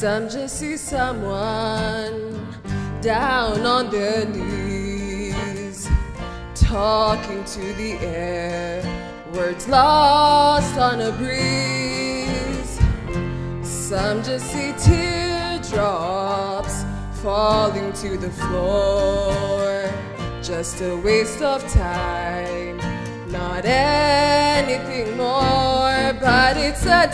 Some just see someone down on their knees, talking to the air, words lost on a breeze. Some just see teardrops falling to the floor, just a waste of time, not anything more, but it's a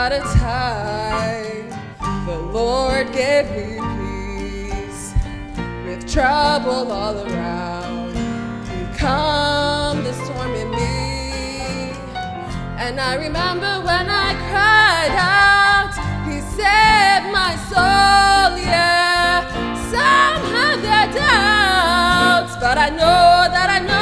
about a time the Lord gave me peace with trouble all around. He calmed storm in me, and I remember when I cried out, He saved my soul. Yeah, some have their doubts, but I know that I know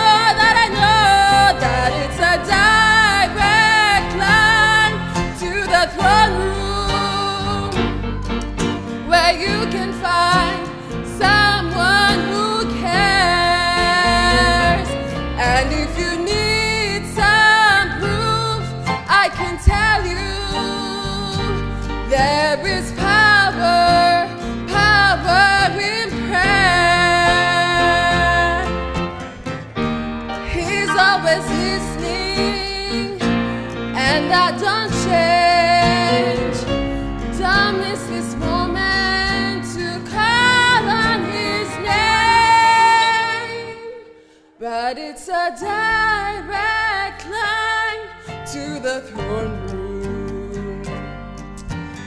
where you can find someone who cares. And if you need some proof, I can tell you there is power, power in prayer. He's always listening, and I don't But it's a direct line to the throne room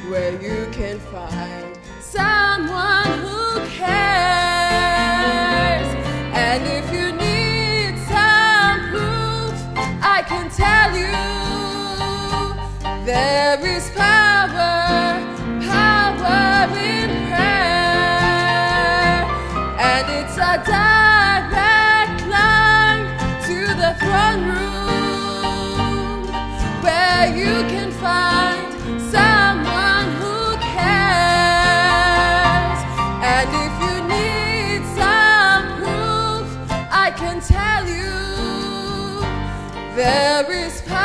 where you can find someone who cares. And if you need some proof, I can tell you there is power, power in tell you there is power.